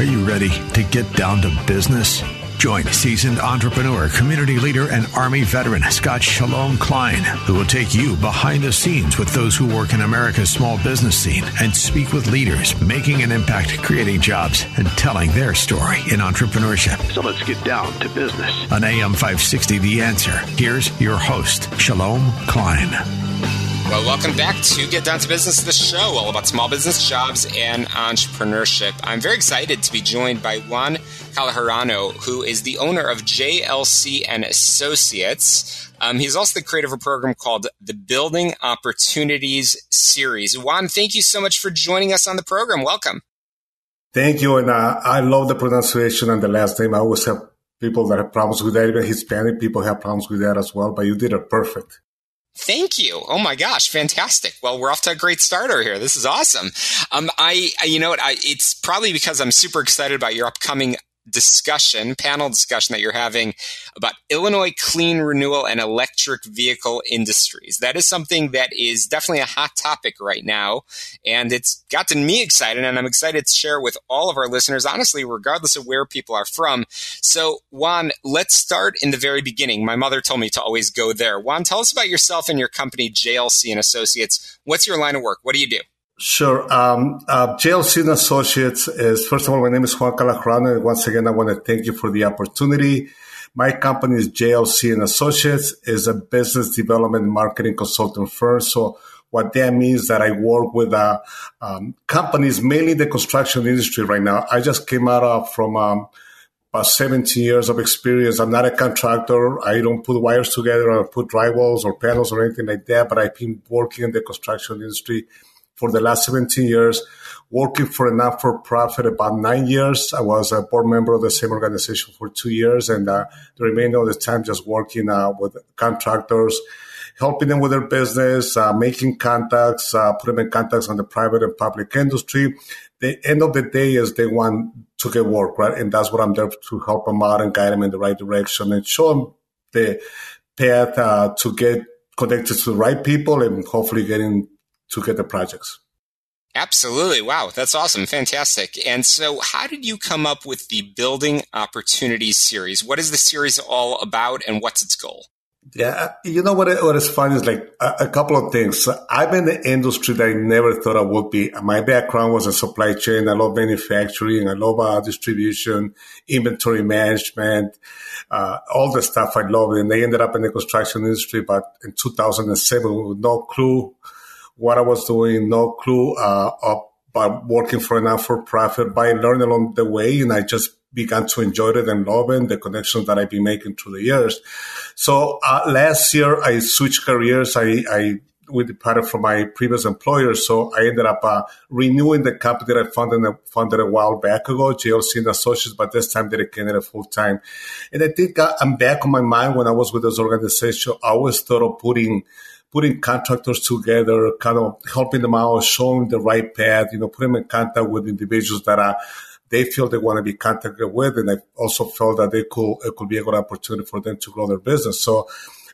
Are you ready to get down to business? Join seasoned entrepreneur, community leader, and Army veteran Scott Shalom Klein, who will take you behind the scenes with those who work in America's small business scene and speak with leaders making an impact, creating jobs, and telling their story in entrepreneurship. So let's get down to business. On AM 560, The Answer, here's your host, Shalom Klein. Well, welcome back to Get Down to Business, the show all about small business, jobs, and entrepreneurship. I'm very excited to be joined by Juan Calahorano, who is the owner of JLC and Associates. Um, he's also the creator of a program called the Building Opportunities Series. Juan, thank you so much for joining us on the program. Welcome. Thank you, and uh, I love the pronunciation and the last name. I always have people that have problems with that. Even Hispanic people have problems with that as well. But you did it perfect. Thank you. Oh my gosh, fantastic. Well, we're off to a great starter here. This is awesome. Um, I, you know what? I, it's probably because I'm super excited about your upcoming discussion, panel discussion that you're having about Illinois clean renewal and electric vehicle industries. That is something that is definitely a hot topic right now. And it's gotten me excited and I'm excited to share with all of our listeners, honestly, regardless of where people are from. So Juan, let's start in the very beginning. My mother told me to always go there. Juan, tell us about yourself and your company, JLC and Associates. What's your line of work? What do you do? Sure. Um, uh, JLC and Associates is, first of all, my name is Juan Calahorano. And once again, I want to thank you for the opportunity. My company is JLC and Associates is a business development marketing consulting firm. So what that means that I work with uh, um, companies, mainly the construction industry right now. I just came out of from um, about 17 years of experience. I'm not a contractor. I don't put wires together or put drywalls or panels or anything like that, but I've been working in the construction industry for the last 17 years, working for a not for profit about nine years. I was a board member of the same organization for two years, and uh, the remainder of the time just working uh, with contractors, helping them with their business, uh, making contacts, uh, putting them in contacts on the private and public industry. The end of the day is they want to get work, right? And that's what I'm there to help them out and guide them in the right direction and show them the path uh, to get connected to the right people and hopefully getting to get the projects. Absolutely. Wow. That's awesome. Fantastic. And so, how did you come up with the Building Opportunities series? What is the series all about and what's its goal? Yeah, you know what? What is fun is like a, a, couple of things. I'm in the industry that I never thought I would be. My background was in supply chain. I love manufacturing. I love uh, distribution, inventory management, uh, all the stuff I love. And I ended up in the construction industry, but in 2007 with no clue what I was doing, no clue uh, working for a not-for-profit. But I learned along the way, and I just began to enjoy it and love it, the connections that I've been making through the years. So uh, last year, I switched careers. I, I we departed from my previous employer, so I ended up uh, renewing the company that I founded, founded a while back ago, JLC and Associates, but this time dedicated it full time. And I think uh, I'm back on my mind when I was with this organization. I always thought of putting putting contractors together, kind of helping them out, showing the right path, you know, putting them in contact with individuals that are they feel they want to be contacted with, and I also felt that they could it could be a good opportunity for them to grow their business. So.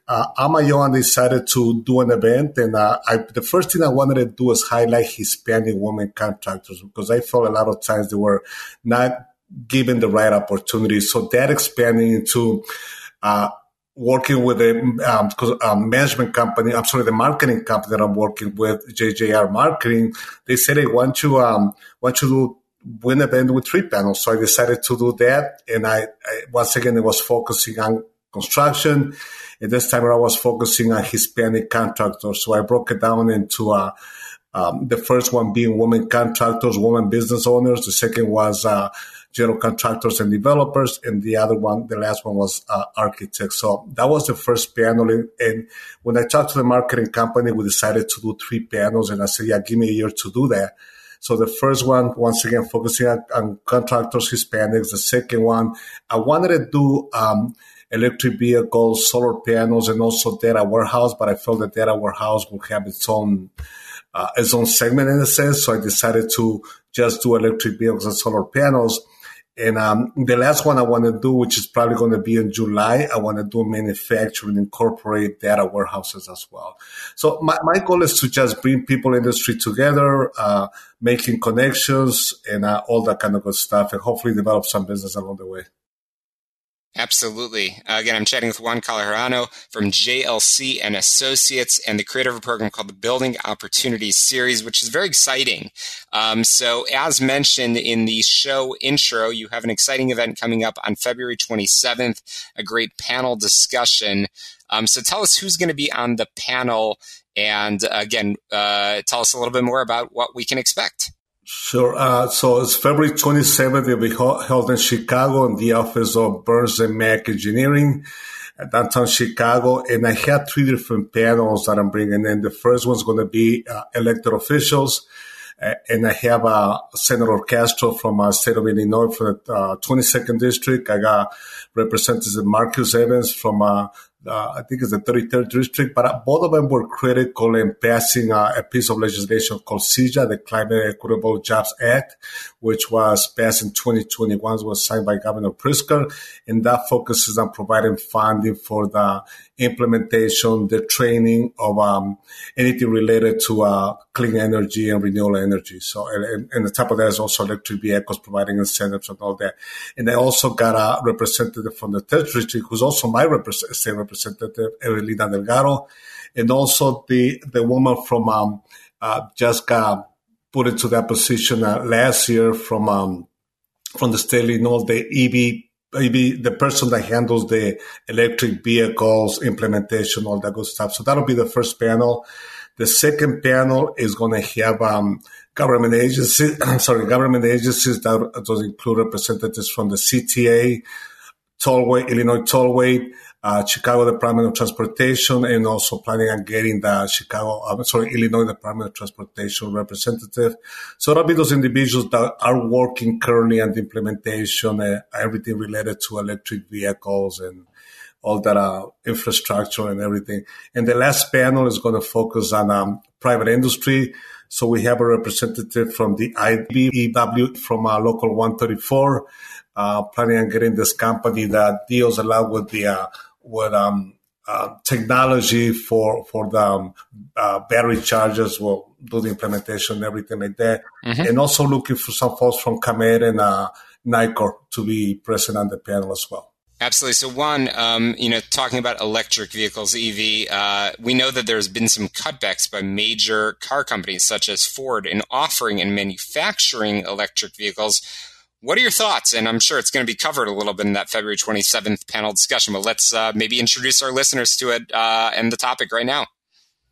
Uh, Amayo decided to do an event, and uh, I, the first thing I wanted to do was highlight Hispanic women contractors because I felt a lot of times they were not given the right opportunity. So that expanding into uh, working with a um, um, management company. I'm sorry, the marketing company that I'm working with, JJR Marketing. They said they want to um, want to do win event with three panels. So I decided to do that, and I, I once again it was focusing on construction. And this time I was focusing on Hispanic contractors. So I broke it down into uh, um, the first one being women contractors, women business owners. The second was uh, general contractors and developers, and the other one, the last one was uh, architects. So that was the first panel. And when I talked to the marketing company, we decided to do three panels, and I said, "Yeah, give me a year to do that." So the first one, once again, focusing on, on contractors, Hispanics. The second one, I wanted to do um, electric vehicles, solar panels, and also data warehouse, but I felt that data warehouse will have its own uh, its own segment in a sense. So I decided to just do electric vehicles and solar panels. And um, the last one I want to do, which is probably going to be in July, I want to do manufacturing, incorporate data warehouses as well. So my, my goal is to just bring people in the street together, uh, making connections and uh, all that kind of good stuff, and hopefully develop some business along the way. Absolutely. Uh, again, I'm chatting with Juan Calderano from JLC and Associates and the creator of a program called the Building Opportunities Series, which is very exciting. Um, so, as mentioned in the show intro, you have an exciting event coming up on February 27th, a great panel discussion. Um, so, tell us who's going to be on the panel. And again, uh, tell us a little bit more about what we can expect. Sure. Uh, so it's February 27th. It'll be held in Chicago in the office of Burns and Mac Engineering downtown Chicago. And I have three different panels that I'm bringing in. The first one's going to be uh, elected officials. Uh, and I have uh, Senator Castro from uh, state of Illinois for the 22nd uh, district. I got Representative Marcus Evans from uh, I think it's the 33rd district, but both of them were critical in passing uh, a piece of legislation called CEJA, the Climate Equitable Jobs Act, which was passed in 2021, was signed by Governor Pritzker, and that focuses on providing funding for the implementation, the training of um, anything related to uh, clean energy and renewable energy. So, and, and the top of that is also electric vehicles, providing incentives and all that. And I also got a representative from the third district, who's also my state representative, Eva-Dina Delgado, and also the the woman from um, uh, just got put into that position uh, last year from um, from the state of Illinois, the EV maybe the person that handles the electric vehicles implementation, all that good stuff. So that'll be the first panel. The second panel is going to have um, government agencies. I'm sorry, government agencies that does include representatives from the CTA, Tollway, Illinois Tollway, uh, Chicago Department of Transportation, and also planning on getting the Chicago, sorry, Illinois Department of Transportation representative. So that'll be those individuals that are working currently on the implementation, uh, everything related to electric vehicles and all that uh, infrastructure and everything. And the last panel is going to focus on um, private industry. So we have a representative from the IBEW from uh, local 134, uh, planning on getting this company that deals a lot with the with um, uh, technology for for the um, uh, battery chargers will do the implementation and everything like that. Mm-hmm. And also looking for some folks from ComEd and uh, Nicor to be present on the panel as well. Absolutely. So, one, um, you know, talking about electric vehicles, EV, uh, we know that there's been some cutbacks by major car companies such as Ford in offering and manufacturing electric vehicles. What are your thoughts? And I'm sure it's going to be covered a little bit in that February 27th panel discussion, but let's uh, maybe introduce our listeners to it uh, and the topic right now.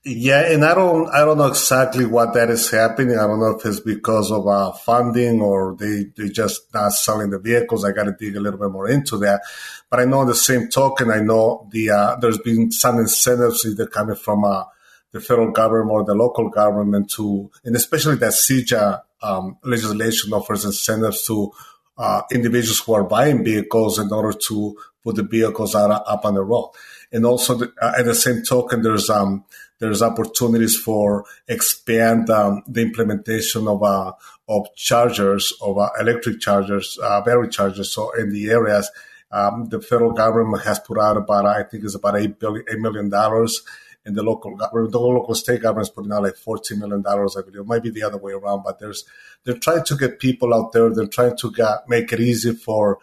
Yeah, and I don't, I don't know exactly what that is happening. I don't know if it's because of uh, funding or they they just not selling the vehicles. I got to dig a little bit more into that. But I know on the same token, I know the uh, there's been some incentives either coming from uh, the federal government or the local government to, and especially that CEJA um, legislation offers incentives to uh, individuals who are buying vehicles in order to put the vehicles out, up on the road. And also, the, uh, at the same token, there's um, there's opportunities for expand um, the implementation of uh, of chargers, of uh, electric chargers, uh, battery chargers. So in the areas, um, the federal government has put out about I think it's about eight billion, eight million dollars and the local government, the local state government is putting out like $14 million, I believe. It might be the other way around, but there's, they're trying to get people out there. They're trying to get, make it easy for,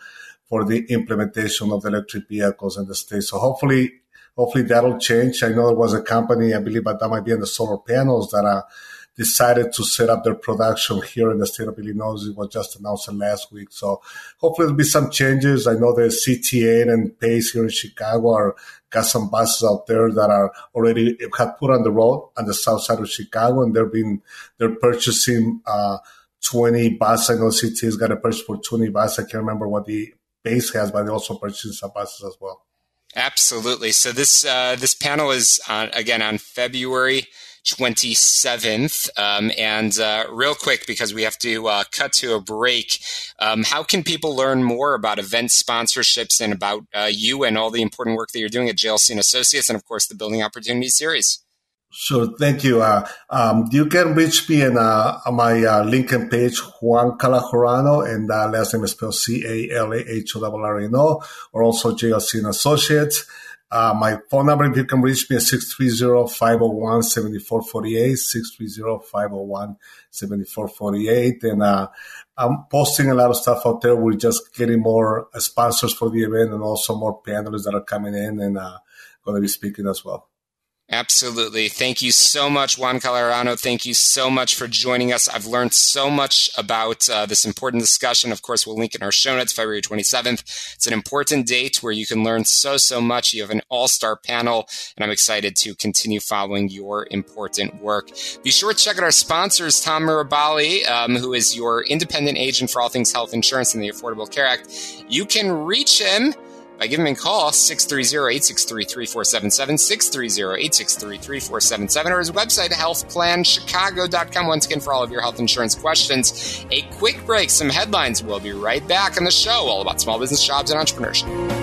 for the implementation of the electric vehicles in the state. So hopefully, hopefully that'll change. I know there was a company, I believe, but that might be in the solar panels that are, decided to set up their production here in the state of Illinois. It was just announced last week. So hopefully there'll be some changes. I know the CTA and PACE here in Chicago are got some buses out there that are already have put on the road on the south side of Chicago and they're being they're purchasing uh, 20 buses. I know CT has got a purchase for 20 buses. I can't remember what the Pace has, but they also purchasing some buses as well. Absolutely. So this uh, this panel is on, again on February 27th. Um, and uh, real quick, because we have to uh, cut to a break, um, how can people learn more about event sponsorships and about uh, you and all the important work that you're doing at JLC and Associates, and of course the Building Opportunities series? Sure, thank you. Uh, um, you can reach me in, uh, on my uh, LinkedIn page, Juan Calahorano, and uh, last name is spelled C A L A H O R N O, or also JLC and Associates. Uh, my phone number, if you can reach me, is 630-501-7448, 630-501-7448. And uh, I'm posting a lot of stuff out there. We're just getting more sponsors for the event and also more panelists that are coming in and uh, going to be speaking as well. Absolutely. Thank you so much, Juan Calahorano. Thank you so much for joining us. I've learned so much about uh, this important discussion. Of course, we'll link in our show notes, February 27th. It's an important date where you can learn so, so much. You have an all star panel, and I'm excited to continue following your important work. Be sure to check out our sponsors, Tom Mirabali, um, who is your independent agent for all things health insurance and the Affordable Care Act. You can reach him by giving him a call 630-863-3477 630-863-3477 or his website healthplanchicago.com once again for all of your health insurance questions a quick break some headlines. We'll be right back on the show all about small business jobs and entrepreneurship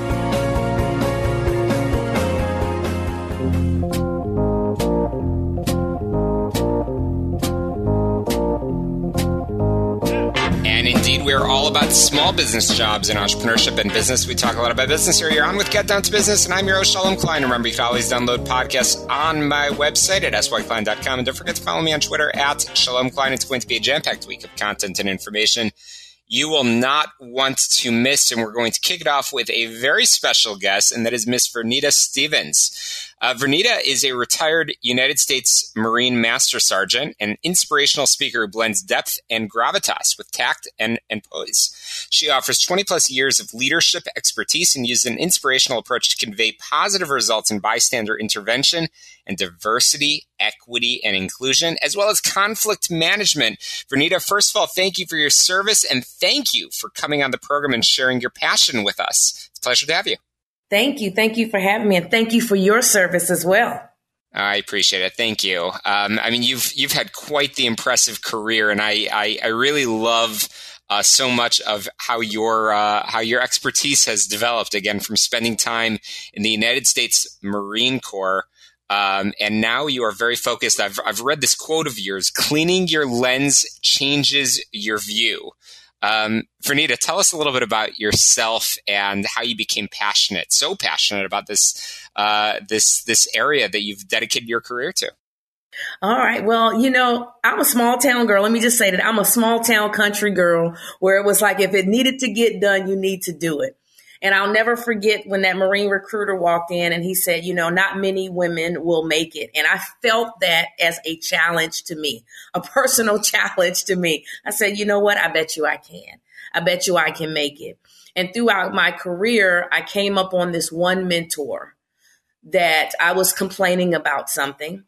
we're all about small business jobs and entrepreneurship and business. We talk a lot about business here. You're on with Get Down to Business, and I'm your host, Shalom Klein. Remember, you can always download podcasts on my website at syklein.com. And don't forget to follow me on Twitter at Shalom Klein. It's going to be a jam packed week of content and information you will not want to miss. And we're going to kick it off with a very special guest, and that is Miss Vernita Stevens. Uh, Vernita is a retired United States Marine Master Sergeant and inspirational speaker who blends depth and gravitas with tact and, and poise. She offers 20 plus years of leadership expertise and uses an inspirational approach to convey positive results in bystander intervention and diversity, equity, and inclusion, as well as conflict management. Vernita, first of all, thank you for your service and thank you for coming on the program and sharing your passion with us. It's a pleasure to have you. Thank you. Thank you for having me and thank you for your service as well. I appreciate it. Thank you. Um, I mean, you've you've had quite the impressive career, and I I, I really love uh, so much of how your uh, how your expertise has developed. Again, from spending time in the United States Marine Corps, um, and now you are very focused. I've I've read this quote of yours: "Cleaning your lens changes your view." Um, Vernita, tell us a little bit about yourself and how you became passionate, so passionate about this uh, this this area that you've dedicated your career to. All right. Well, you know, I'm a small town girl. Let me just say that I'm a small town country girl where it was like if it needed to get done, you need to do it. And I'll never forget when that Marine recruiter walked in and he said, you know, not many women will make it. And I felt that as a challenge to me, a personal challenge to me. I said, you know what? I bet you I can. I bet you I can make it. And throughout my career, I came up on this one mentor that I was complaining about something.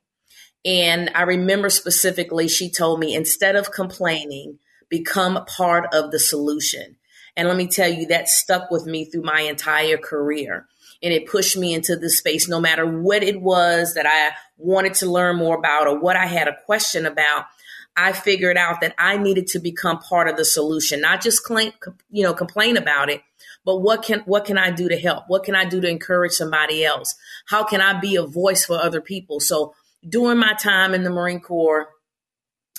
And I remember specifically, she told me instead of complaining, become part of the solution. And let me tell you, that stuck with me through my entire career. And it pushed me into this space, no matter what it was that I wanted to learn more about or what I had a question about. I figured out that I needed to become part of the solution, not just claim, you know, complain about it, but what can what can I do to help? What can I do to encourage somebody else? How can I be a voice for other people? So during my time in the Marine Corps,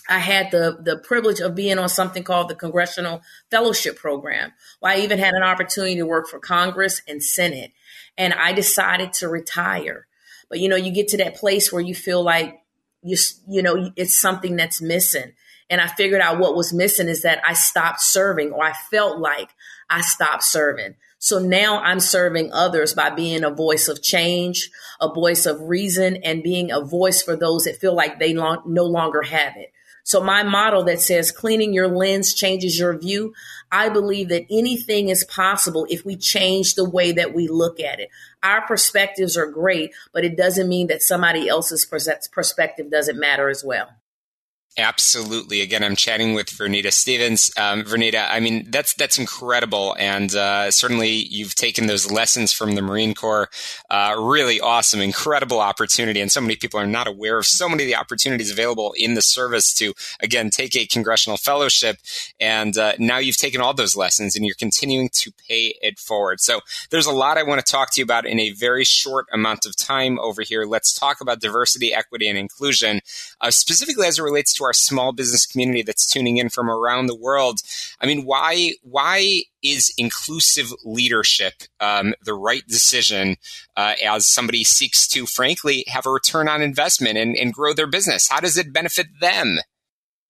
I had the the privilege of being on something called the Congressional Fellowship Program. I even had an opportunity to work for Congress and Senate, and I decided to retire. But you know, you get to that place where you feel like you you know it's something that's missing. And I figured out what was missing is that I stopped serving, or I felt like I stopped serving. So now I'm serving others by being a voice of change, a voice of reason, and being a voice for those that feel like they long, no longer have it. So my model that says cleaning your lens changes your view, I believe that anything is possible if we change the way that we look at it. Our perspectives are great, but it doesn't mean that somebody else's perspective doesn't matter as well. Absolutely. Again, I'm chatting with Vernita Stevens. Um, Vernita, I mean, that's that's incredible, and uh, certainly you've taken those lessons from the Marine Corps. Uh, really awesome, incredible opportunity, and so many people are not aware of so many of the opportunities available in the service to again take a congressional fellowship. And uh, now you've taken all those lessons, and you're continuing to pay it forward. So there's a lot I want to talk to you about in a very short amount of time over here. Let's talk about diversity, equity, and inclusion, uh, specifically as it relates to to our small business community that's tuning in from around the world. I mean, why why is inclusive leadership um, the right decision uh, as somebody seeks to, frankly, have a return on investment and, and grow their business? How does it benefit them?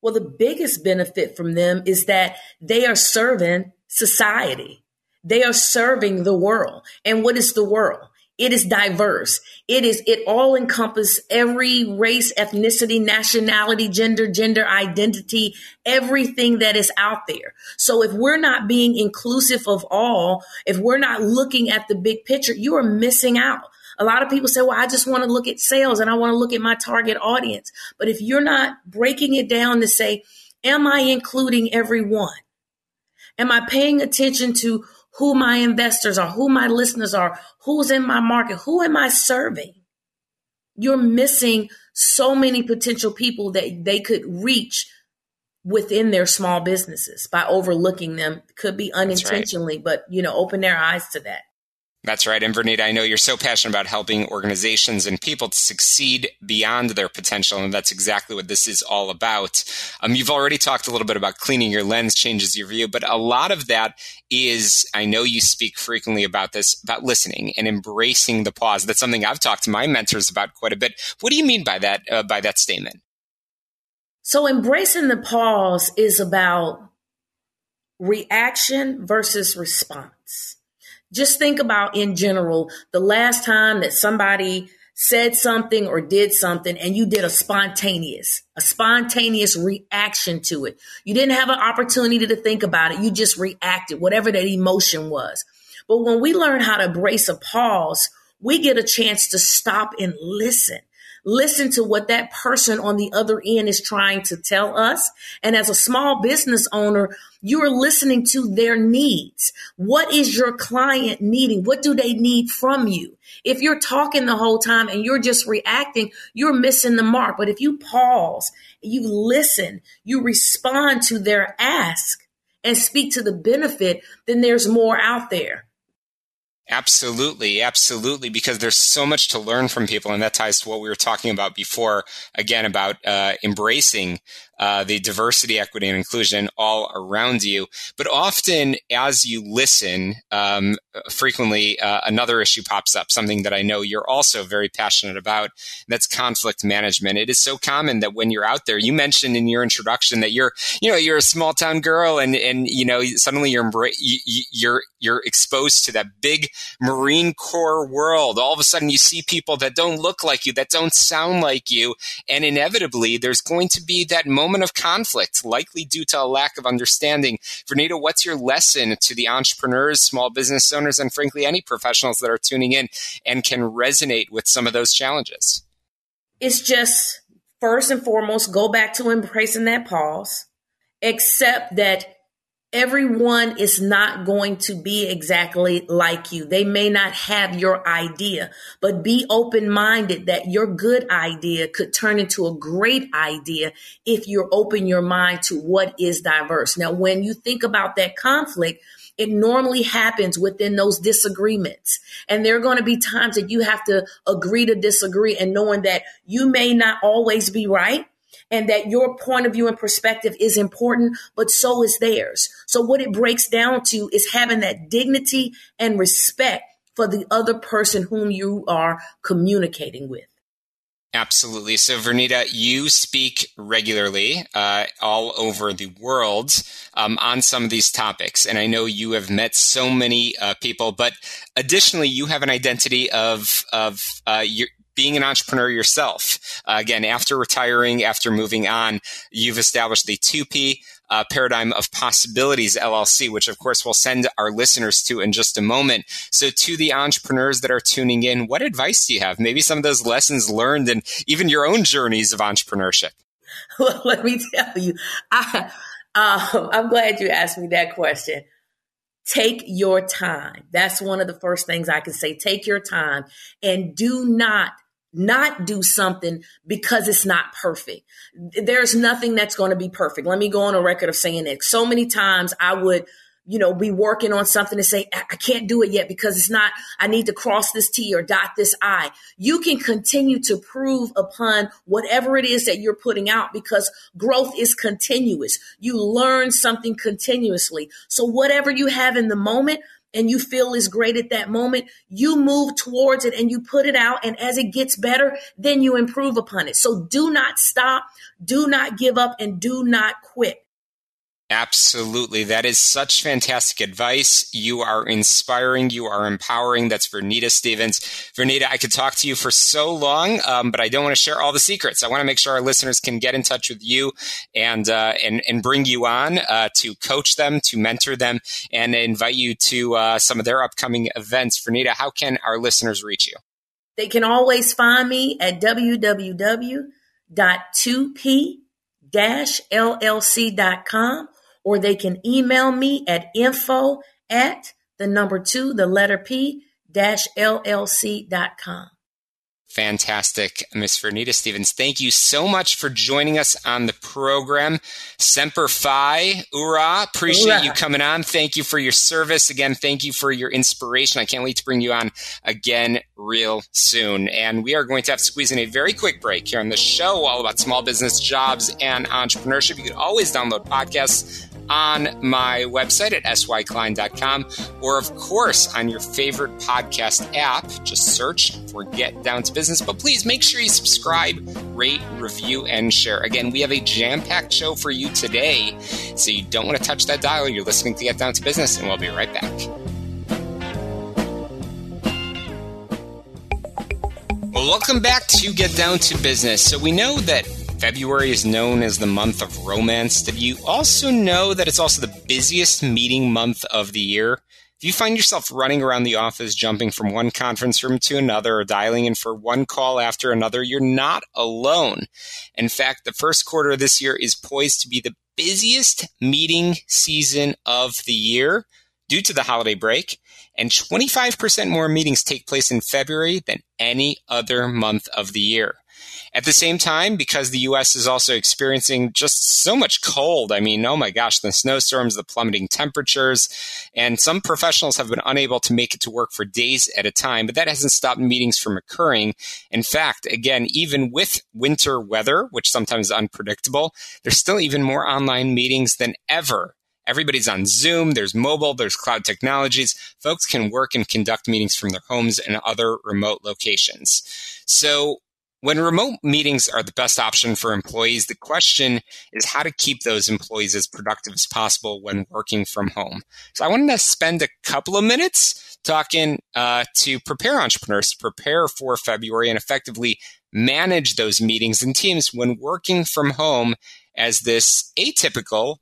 Well, the biggest benefit from them is that they are serving society. They are serving the world. And what is the world? It is diverse. It is, it all encompass every race, ethnicity, nationality, gender, gender identity, everything that is out there. So if we're not being inclusive of all, if we're not looking at the big picture, you are missing out. A lot of people say, well, I just want to look at sales and I want to look at my target audience. But if you're not breaking it down to say, am I including everyone? Am I paying attention to who my investors are, who my listeners are, who's in my market, who am I serving? You're missing so many potential people that they could reach within their small businesses by overlooking them. Could be unintentionally, right. but you know, open their eyes to that. That's right. And Vernita, I know you're so passionate about helping organizations and people to succeed beyond their potential. And that's exactly what this is all about. Um, you've already talked a little bit about cleaning your lens changes your view, but a lot of that is, I know you speak frequently about this, about listening and embracing the pause. That's something I've talked to my mentors about quite a bit. What do you mean by that, uh, by that statement? So embracing the pause is about reaction versus response just think about in general the last time that somebody said something or did something and you did a spontaneous a spontaneous reaction to it. You didn't have an opportunity to think about it. You just reacted whatever that emotion was. But when we learn how to brace a pause we get a chance to stop and listen listen to what that person on the other end is trying to tell us. And as a small business owner, you are listening to their needs. What is your client needing? What do they need from you? If you're talking the whole time and you're just reacting, you're missing the mark. But if you pause, you listen, you respond to their ask and speak to the benefit, then there's more out there. Absolutely, absolutely, because there's so much to learn from people, and that ties to what we were talking about before. Again, about uh, embracing uh, the diversity, equity, and inclusion all around you. But often, as you listen, um, frequently uh, another issue pops up, something that I know you're also very passionate about. that's conflict management. It is so common that when you're out there, you mentioned in your introduction that you're, you know, you're a small town girl, and and you know suddenly you're you're you're exposed to that big Marine Corps world. All of a sudden, you see people that don't look like you, that don't sound like you, and inevitably, there's going to be that moment moment of conflict, likely due to a lack of understanding. Vernita, what's your lesson to the entrepreneurs, small business owners, and frankly, any professionals that are tuning in and can resonate with some of those challenges? It's just first and foremost, go back to embracing that pause, accept that everyone is not going to be exactly like you. They may not have your idea, but be open minded that your good idea could turn into a great idea if you're open your mind to what is diverse. Now, when you think about that conflict, it normally happens within those disagreements. And there are going to be times that you have to agree to disagree and knowing that you may not always be right and that your point of view and perspective is important, but so is theirs. So what it breaks down to is having that dignity and respect for the other person whom you are communicating with. Absolutely. So, Vernita, you speak regularly uh, all over the world um, on some of these topics. And I know you have met so many uh, people, but additionally, you have an identity of, of uh, your, being an entrepreneur yourself. Uh, again, after retiring, after moving on, you've established the 2P uh, Paradigm of Possibilities LLC, which of course we'll send our listeners to in just a moment. So, to the entrepreneurs that are tuning in, what advice do you have? Maybe some of those lessons learned and even your own journeys of entrepreneurship. Well, let me tell you, I, um, I'm glad you asked me that question. Take your time. That's one of the first things I can say. Take your time and do not not do something because it's not perfect. There's nothing that's going to be perfect. Let me go on a record of saying it. So many times I would you know, be working on something and say, I can't do it yet because it's not, I need to cross this T or dot this I. You can continue to prove upon whatever it is that you're putting out because growth is continuous. You learn something continuously. So whatever you have in the moment, and you feel is great at that moment, you move towards it and you put it out. And as it gets better, then you improve upon it. So do not stop, do not give up, and do not quit. Absolutely. That is such fantastic advice. You are inspiring. You are empowering. That's Vernita Stevens. Vernita, I could talk to you for so long, um, but I don't want to share all the secrets. I want to make sure our listeners can get in touch with you and, uh, and, and bring you on, uh, to coach them, to mentor them, and invite you to, uh, some of their upcoming events. Vernita, how can our listeners reach you? They can always find me at www.2p-llc.com or they can email me at info at the number two, the letter P dash LLC.com. Fantastic, Ms. Vernita Stevens. Thank you so much for joining us on the program. Semper Fi, Oorah. Appreciate you coming on. Thank you for your service. Again, thank you for your inspiration. I can't wait to bring you on again real soon. And we are going to have to squeeze in a very quick break here on the show, all about small business, jobs, and entrepreneurship. You can always download podcasts on my website at syklein.com or, of course, on your favorite podcast app. Just search for Get Down to Business. But please make sure you subscribe, rate, review, and share. Again, we have a jam packed show for you today, so you don't want to touch that dial. You're listening to Get Down to Business, and we'll be right back. Welcome back to Get Down to Business. So, we know that February is known as the month of romance. Did you also know that it's also the busiest meeting month of the year? If you find yourself running around the office, jumping from one conference room to another, or dialing in for one call after another, you're not alone. In fact, the first quarter of this year is poised to be the busiest meeting season of the year due to the holiday break, and 25% more meetings take place in February than any other month of the year. At the same time, because the US is also experiencing just so much cold, I mean, oh my gosh, the snowstorms, the plummeting temperatures, and some professionals have been unable to make it to work for days at a time, but that hasn't stopped meetings from occurring. In fact, again, even with winter weather, which sometimes is unpredictable, there's still even more online meetings than ever Everybody's on Zoom. There's mobile. There's cloud technologies. Folks can work and conduct meetings from their homes and other remote locations. So when remote meetings are the best option for employees, the question is how to keep those employees as productive as possible when working from home. So I wanted to spend a couple of minutes talking uh, to prepare entrepreneurs to prepare for February and effectively manage those meetings and teams when working from home as this atypical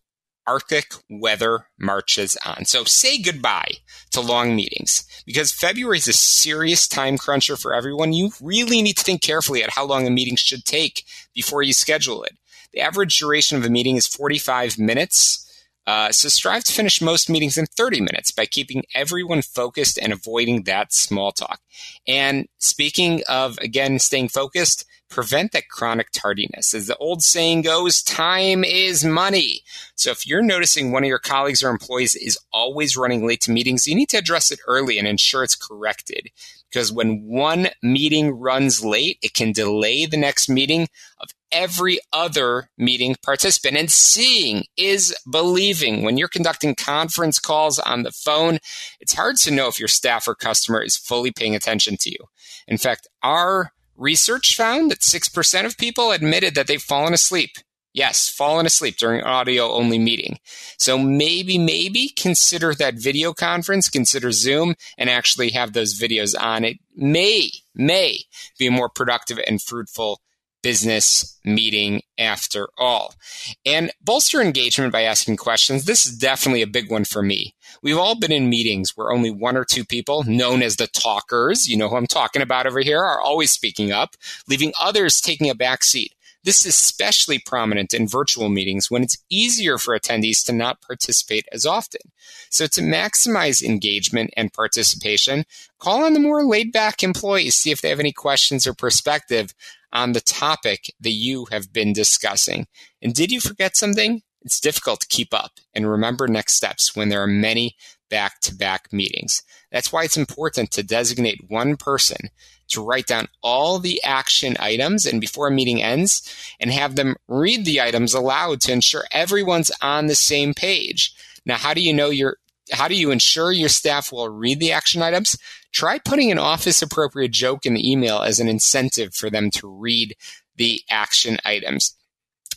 Arctic weather marches on. So say goodbye to long meetings because February is a serious time cruncher for everyone. You really need to think carefully at how long a meeting should take before you schedule it. The average duration of a meeting is 45 minutes. Uh, so strive to finish most meetings in 30 minutes by keeping everyone focused and avoiding that small talk. And speaking of, again, staying focused, prevent that chronic tardiness. As the old saying goes, time is money. So if you're noticing one of your colleagues or employees is always running late to meetings, you need to address it early and ensure it's corrected. Because when one meeting runs late, it can delay the next meeting of every other meeting participant. And seeing is believing. When you're conducting conference calls on the phone, it's hard to know if your staff or customer is fully paying attention to you. In fact, our Research found that 6% of people admitted that they've fallen asleep. Yes, fallen asleep during audio only meeting. So maybe, maybe consider that video conference, consider Zoom and actually have those videos on. It may, may be a more productive and fruitful business meeting after all. And bolster engagement by asking questions. This is definitely a big one for me. We've all been in meetings where only one or two people, known as the talkers, you know who I'm talking about over here, are always speaking up, leaving others taking a back seat. This is especially prominent in virtual meetings when it's easier for attendees to not participate as often. So to maximize engagement and participation, call on the more laid back employees, see if they have any questions or perspective on the topic that you have been discussing. And did you forget something? It's difficult to keep up and remember next steps when there are many back to back meetings. That's why it's important to designate one person to write down all the action items and before a meeting ends and have them read the items aloud to ensure everyone's on the same page. Now, how do you know your how do you ensure your staff will read the action items? Try putting an office appropriate joke in the email as an incentive for them to read the action items.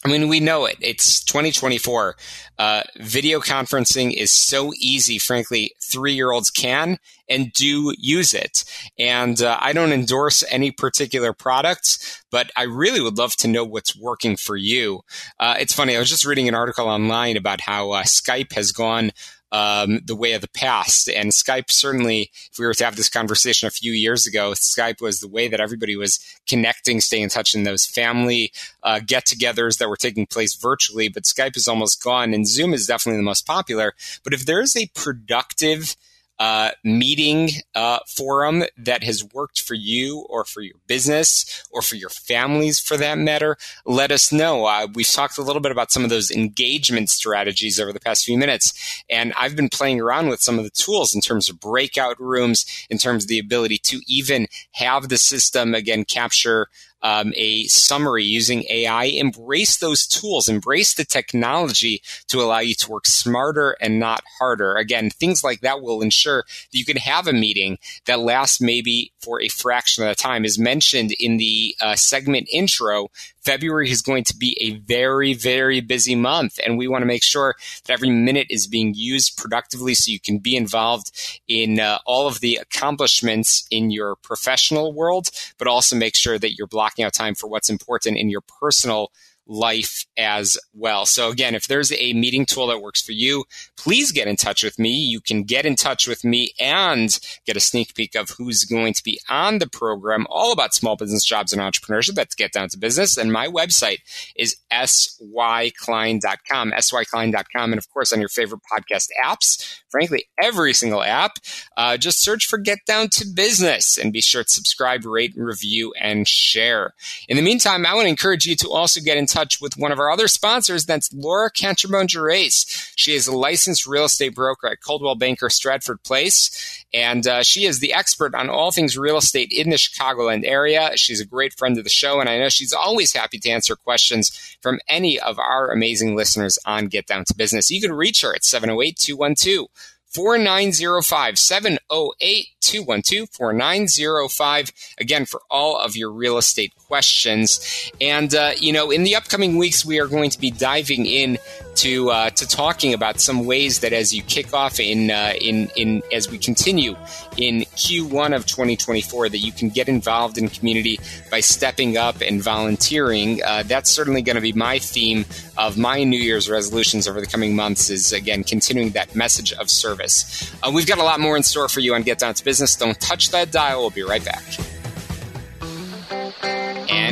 I mean, we know it. It's 2024. Uh, video conferencing is so easy. Frankly, three year olds can and do use it. And uh, I don't endorse any particular products, but I really would love to know what's working for you. Uh, it's funny. I was just reading an article online about how uh, Skype has gone um, the way of the past. And Skype certainly, if we were to have this conversation a few years ago, Skype was the way that everybody was connecting, staying in touch in those family uh, get-togethers that were taking place virtually. But Skype is almost gone, and Zoom is definitely the most popular. But if there is a productive uh, meeting uh, forum that has worked for you or for your business or for your families for that matter, let us know. Uh, we've talked a little bit about some of those engagement strategies over the past few minutes, and I've been playing around with some of the tools in terms of breakout rooms, in terms of the ability to even have the system again capture um, a summary using AI. Embrace those tools, embrace the technology to allow you to work smarter and not harder. Again, things like that will ensure that you can have a meeting that lasts maybe for a fraction of the time. As mentioned in the uh, segment intro, February is going to be a very, very busy month, and we want to make sure that every minute is being used productively so you can be involved in uh, all of the accomplishments in your professional world, but also make sure that you're blocking out time for what's important in your personal life as well. So again, if there's a meeting tool that works for you, please get in touch with me. You can get in touch with me and get a sneak peek of who's going to be on the program all about small business jobs and entrepreneurship. That's Get Down to Business. And my website is syklein.com, syklein.com. And of course, on your favorite podcast apps, frankly, every single app, uh, just search for Get Down to Business and be sure to subscribe, rate, review, and share. In the meantime, I want to encourage you to also get in touch with one of our other sponsors. That's Laura Canterbone Gerace. She is a licensed real estate broker at Coldwell Banker Stratford Place, and uh, she is the expert on all things real estate in the Chicagoland area. She's a great friend of the show, and I know she's always happy to answer questions from any of our amazing listeners on Get Down to Business. You can reach her at 708 212 4905 708 212 4905. Again, for all of your real estate questions. And, uh, you know, in the upcoming weeks, we are going to be diving in to, uh, to talking about some ways that as you kick off in, uh, in, in, as we continue in Q1 of 2024, that you can get involved in community by stepping up and volunteering. Uh, that's certainly going to be my theme of my New Year's resolutions over the coming months is, again, continuing that message of service. Uh, we've got a lot more in store for you on Get Down to Business. Don't touch that dial. We'll be right back.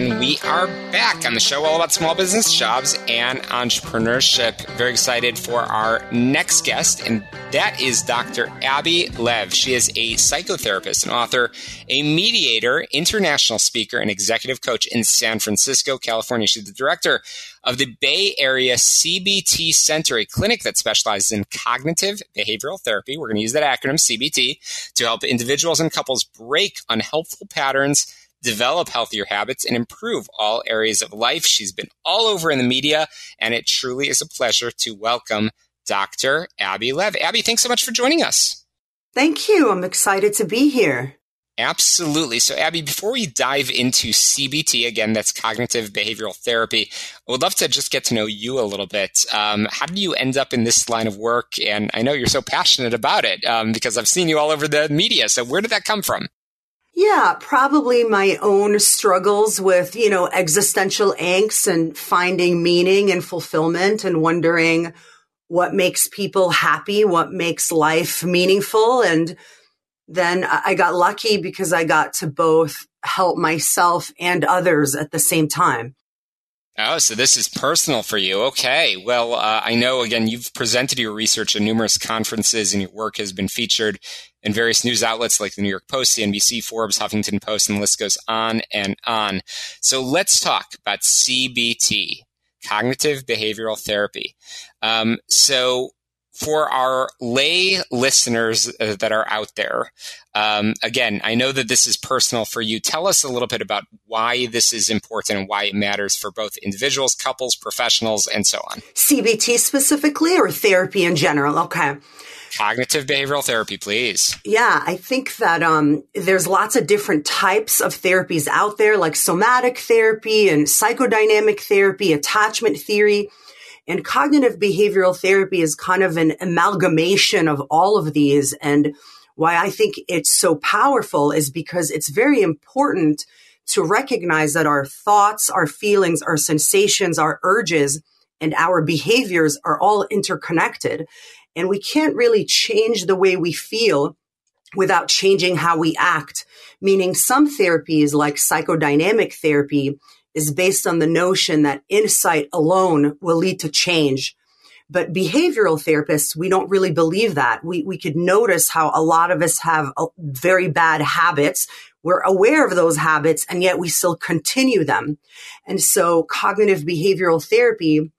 And we are back on the show all about small business jobs and entrepreneurship. Very excited for our next guest, and that is Dr. Abby Lev. She is a psychotherapist, an author, a mediator, international speaker, and executive coach in San Francisco, California. She's the director of the Bay Area CBT Center, a clinic that specializes in cognitive behavioral therapy. We're going to use that acronym CBT to help individuals and couples break unhelpful patterns develop healthier habits, and improve all areas of life. She's been all over in the media, and it truly is a pleasure to welcome Dr. Abby Lev. Abby, thanks so much for joining us. Thank you. I'm excited to be here. Absolutely. So, Abby, before we dive into CBT, again, that's cognitive behavioral therapy, I would love to just get to know you a little bit. Um, how did you end up in this line of work? And I know you're so passionate about it um, because I've seen you all over the media. So, where did that come from? Yeah, probably my own struggles with, you know, existential angst and finding meaning and fulfillment and wondering what makes people happy, what makes life meaningful. And then I got lucky because I got to both help myself and others at the same time. Oh, so this is personal for you. Okay. Well, uh, I know, again, you've presented your research at numerous conferences and your work has been featured in various news outlets like the New York Post, CNBC, Forbes, Huffington Post, and the list goes on and on. So let's talk about CBT, cognitive behavioral therapy. Um, so for our lay listeners uh, that are out there, um, again, I know that this is personal for you. Tell us a little bit about why this is important and why it matters for both individuals, couples, professionals, and so on. CBT specifically or therapy in general? Okay. Cognitive behavioral therapy, please. Yeah, I think that um, there's lots of different types of therapies out there, like somatic therapy and psychodynamic therapy, attachment theory. And cognitive behavioral therapy is kind of an amalgamation of all of these. And why I think it's so powerful is because it's very important to recognize that our thoughts, our feelings, our sensations, our urges, and our behaviors are all interconnected. And we can't really change the way we feel without changing how we act. Meaning some therapies like psychodynamic therapy is based on the notion that insight alone will lead to change. But behavioral therapists, we don't really believe that. We, we could notice how a lot of us have uh, very bad habits. We're aware of those habits and yet we still continue them. And so cognitive behavioral therapy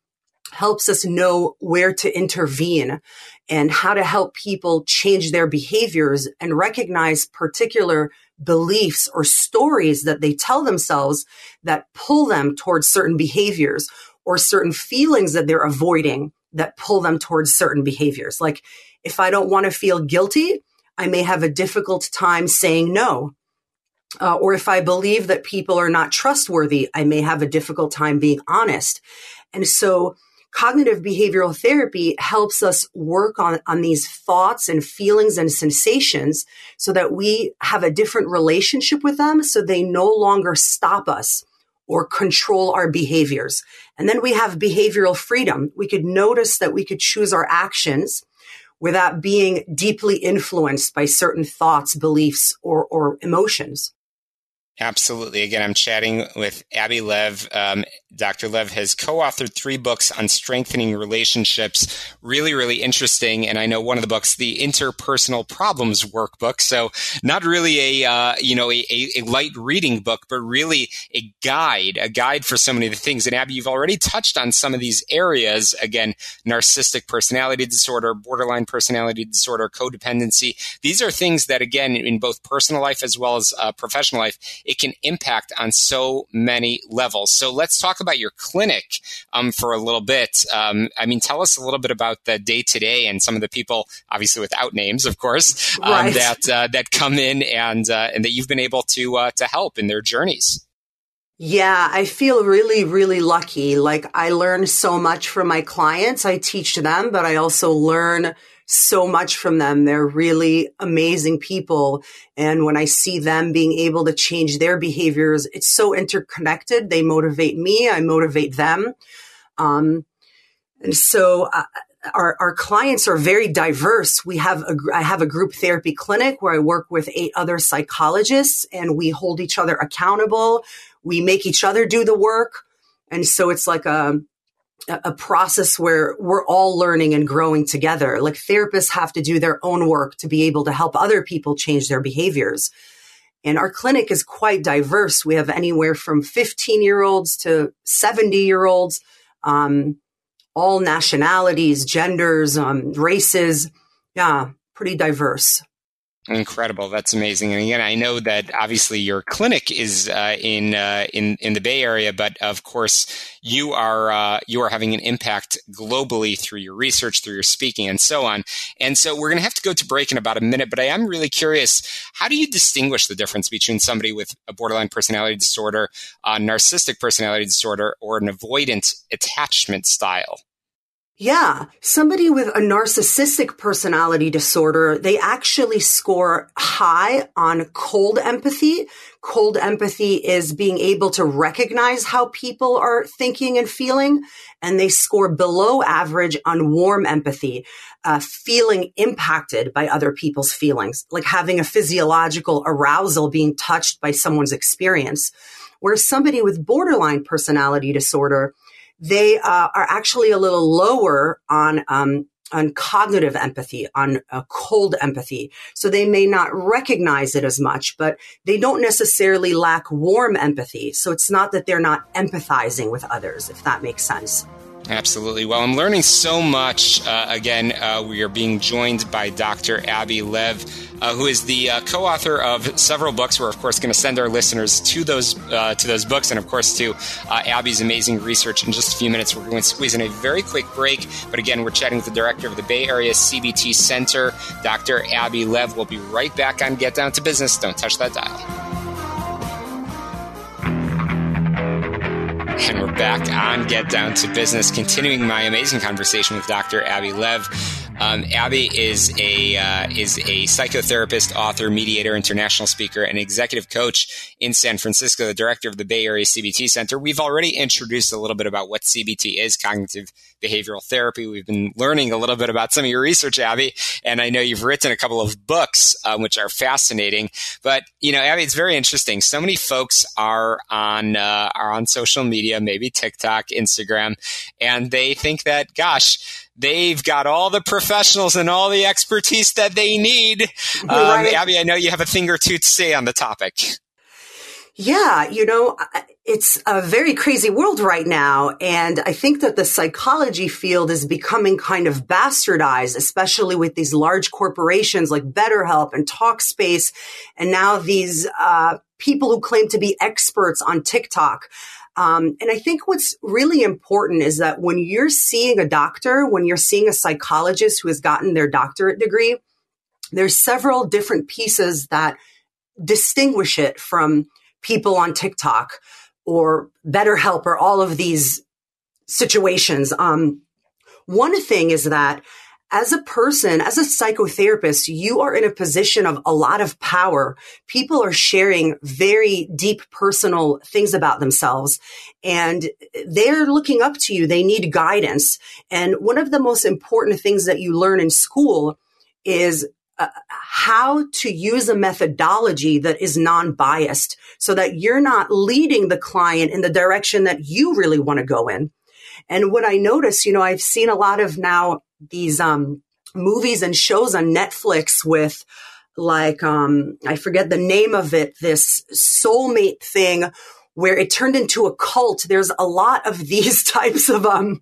helps us know where to intervene and how to help people change their behaviors and recognize particular beliefs or stories that they tell themselves that pull them towards certain behaviors or certain feelings that they're avoiding that pull them towards certain behaviors. Like if I don't want to feel guilty, I may have a difficult time saying no. Uh, or if I believe that people are not trustworthy, I may have a difficult time being honest. And so cognitive behavioral therapy helps us work on, on these thoughts and feelings and sensations so that we have a different relationship with them so they no longer stop us or control our behaviors. And then we have behavioral freedom. We could notice that we could choose our actions without being deeply influenced by certain thoughts, beliefs, or, or emotions. Absolutely. Again, I'm chatting with Abby Lev. Um, Dr. Lev has co-authored three books on strengthening relationships. Really, really interesting. And I know one of the books, the Interpersonal Problems Workbook. So not really a uh, you know a, a, light reading book, but really a guide, a guide for so many of the things. And Abby, you've already touched on some of these areas. Again, narcissistic personality disorder, borderline personality disorder, codependency. These are things that, again, in both personal life as well as uh, professional life it can impact on so many levels. So let's talk about your clinic um, for a little bit. Um, I mean, tell us a little bit about the day to day and some of the people, obviously without names, of course, um, right. that uh, that come in and uh, and that you've been able to uh, to help in their journeys. Yeah, I feel really, really lucky. Like I learn so much from my clients. I teach them, but I also learn so much from them. They're really amazing people. And when I see them being able to change their behaviors, it's so interconnected. They motivate me. I motivate them. Um, and so uh, our, our clients are very diverse. We have a, I have a group therapy clinic where I work with eight other psychologists and we hold each other accountable. We make each other do the work. And so it's like a, a process where we're all learning and growing together. Like therapists have to do their own work to be able to help other people change their behaviors. And our clinic is quite diverse. We have anywhere from 15 year olds to 70 year olds, um, all nationalities, genders, um, races. Yeah, pretty diverse. Incredible! That's amazing. And again, I know that obviously your clinic is uh, in uh, in in the Bay Area, but of course you are uh, you are having an impact globally through your research, through your speaking, and so on. And so we're going to have to go to break in about a minute. But I am really curious: how do you distinguish the difference between somebody with a borderline personality disorder, a narcissistic personality disorder, or an avoidant attachment style? Yeah. Somebody with a narcissistic personality disorder, they actually score high on cold empathy. Cold empathy is being able to recognize how people are thinking and feeling. And they score below average on warm empathy, uh, feeling impacted by other people's feelings, like having a physiological arousal being touched by someone's experience. Whereas somebody with borderline personality disorder, they uh, are actually a little lower on um, on cognitive empathy, on cold empathy. So they may not recognize it as much, but they don't necessarily lack warm empathy. So it's not that they're not empathizing with others, if that makes sense. Absolutely. Well, I'm learning so much. Uh, again, uh, we are being joined by Dr. Abby Lev, uh, who is the uh, co-author of several books. We're of course going to send our listeners to those uh, to those books, and of course to uh, Abby's amazing research. In just a few minutes, we're going to squeeze in a very quick break. But again, we're chatting with the director of the Bay Area CBT Center, Dr. Abby Lev. We'll be right back on Get Down to Business. Don't touch that dial. And we're back on Get Down to Business, continuing my amazing conversation with Dr. Abby Lev. Um, Abby is a uh, is a psychotherapist, author, mediator, international speaker, and executive coach in San Francisco, the director of the Bay Area CBT Center. We've already introduced a little bit about what CBT is, cognitive behavioral therapy. We've been learning a little bit about some of your research, Abby, and I know you've written a couple of books um, which are fascinating. But you know, Abby, it's very interesting. So many folks are on uh, are on social media, maybe TikTok, Instagram, and they think that, gosh they've got all the professionals and all the expertise that they need. Um, right. Abby, I know you have a thing or two to say on the topic. Yeah, you know, it's a very crazy world right now. And I think that the psychology field is becoming kind of bastardized, especially with these large corporations like BetterHelp and Talkspace. And now these uh, people who claim to be experts on TikTok. Um, and I think what's really important is that when you're seeing a doctor, when you're seeing a psychologist who has gotten their doctorate degree, there's several different pieces that distinguish it from people on TikTok or BetterHelp or all of these situations. Um, one thing is that as a person, as a psychotherapist, you are in a position of a lot of power. People are sharing very deep personal things about themselves and they're looking up to you. They need guidance. And one of the most important things that you learn in school is uh, how to use a methodology that is non-biased so that you're not leading the client in the direction that you really want to go in. And what I notice, you know, I've seen a lot of now these um, movies and shows on Netflix with like um, I forget the name of it, this soulmate thing where it turned into a cult. There's a lot of these types of um,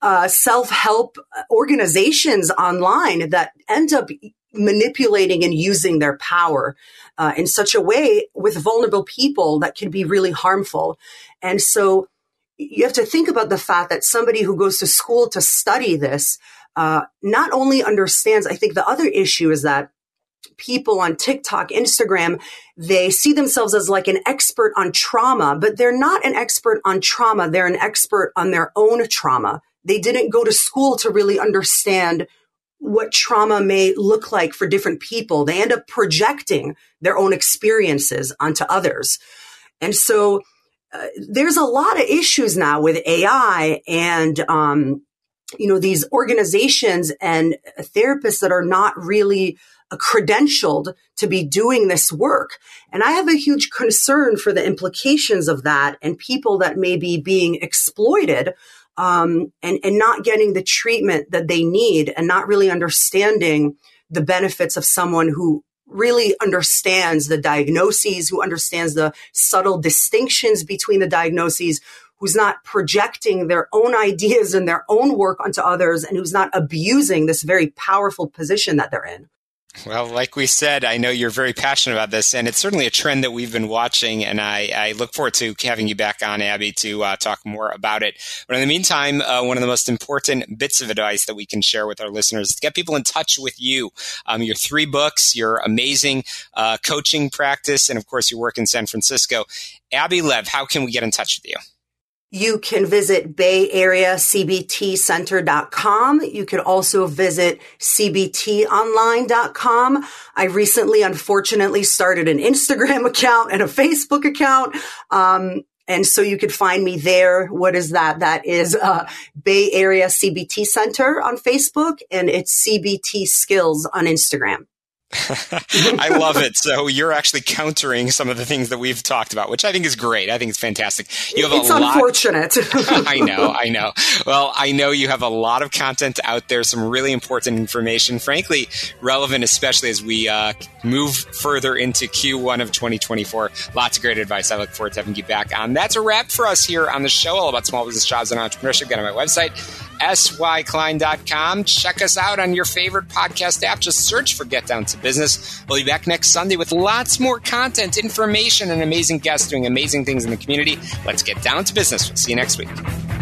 uh, self-help organizations online that end up manipulating and using their power uh, in such a way with vulnerable people that can be really harmful. And so you have to think about the fact that somebody who goes to school to study this uh, not only understands, I think the other issue is that people on TikTok, Instagram, they see themselves as like an expert on trauma, but they're not an expert on trauma. They're an expert on their own trauma. They didn't go to school to really understand what trauma may look like for different people. They end up projecting their own experiences onto others. And so uh, there's a lot of issues now with AI and um, you know, these organizations and therapists that are not really credentialed to be doing this work. And I have a huge concern for the implications of that and people that may be being exploited um, and, and not getting the treatment that they need and not really understanding the benefits of someone who really understands the diagnoses, who understands the subtle distinctions between the diagnoses, who's not projecting their own ideas and their own work onto others and who's not abusing this very powerful position that they're in. Well, like we said, I know you're very passionate about this, and it's certainly a trend that we've been watching. And I, I look forward to having you back on, Abby, to uh, talk more about it. But in the meantime, uh, one of the most important bits of advice that we can share with our listeners is to get people in touch with you. Um, your three books, your amazing uh, coaching practice, and of course, your work in San Francisco. Abby Lev, how can we get in touch with you? You can visit Bay Area CBTcenter.com. You could also visit CBTonline.com. I recently, unfortunately, started an Instagram account and a Facebook account. Um, and so you could find me there. What is that? That is uh, Bay Area CBT Center on Facebook and it's CBT Skills on Instagram. I love it. So you're actually countering some of the things that we've talked about, which I think is great. I think it's fantastic. You have it's a lot. unfortunate. I know, I know. Well, I know you have a lot of content out there, some really important information, frankly, relevant, especially as we uh, move further into Q1 of 2024. Lots of great advice. I look forward to having you back on. That's a wrap for us here on the show, all about small business jobs and entrepreneurship. Get on my website syklein.com. Check us out on your favorite podcast app. Just search for Get Down to Business. We'll be back next Sunday with lots more content, information, and amazing guests doing amazing things in the community. Let's get down to business. We'll see you next week.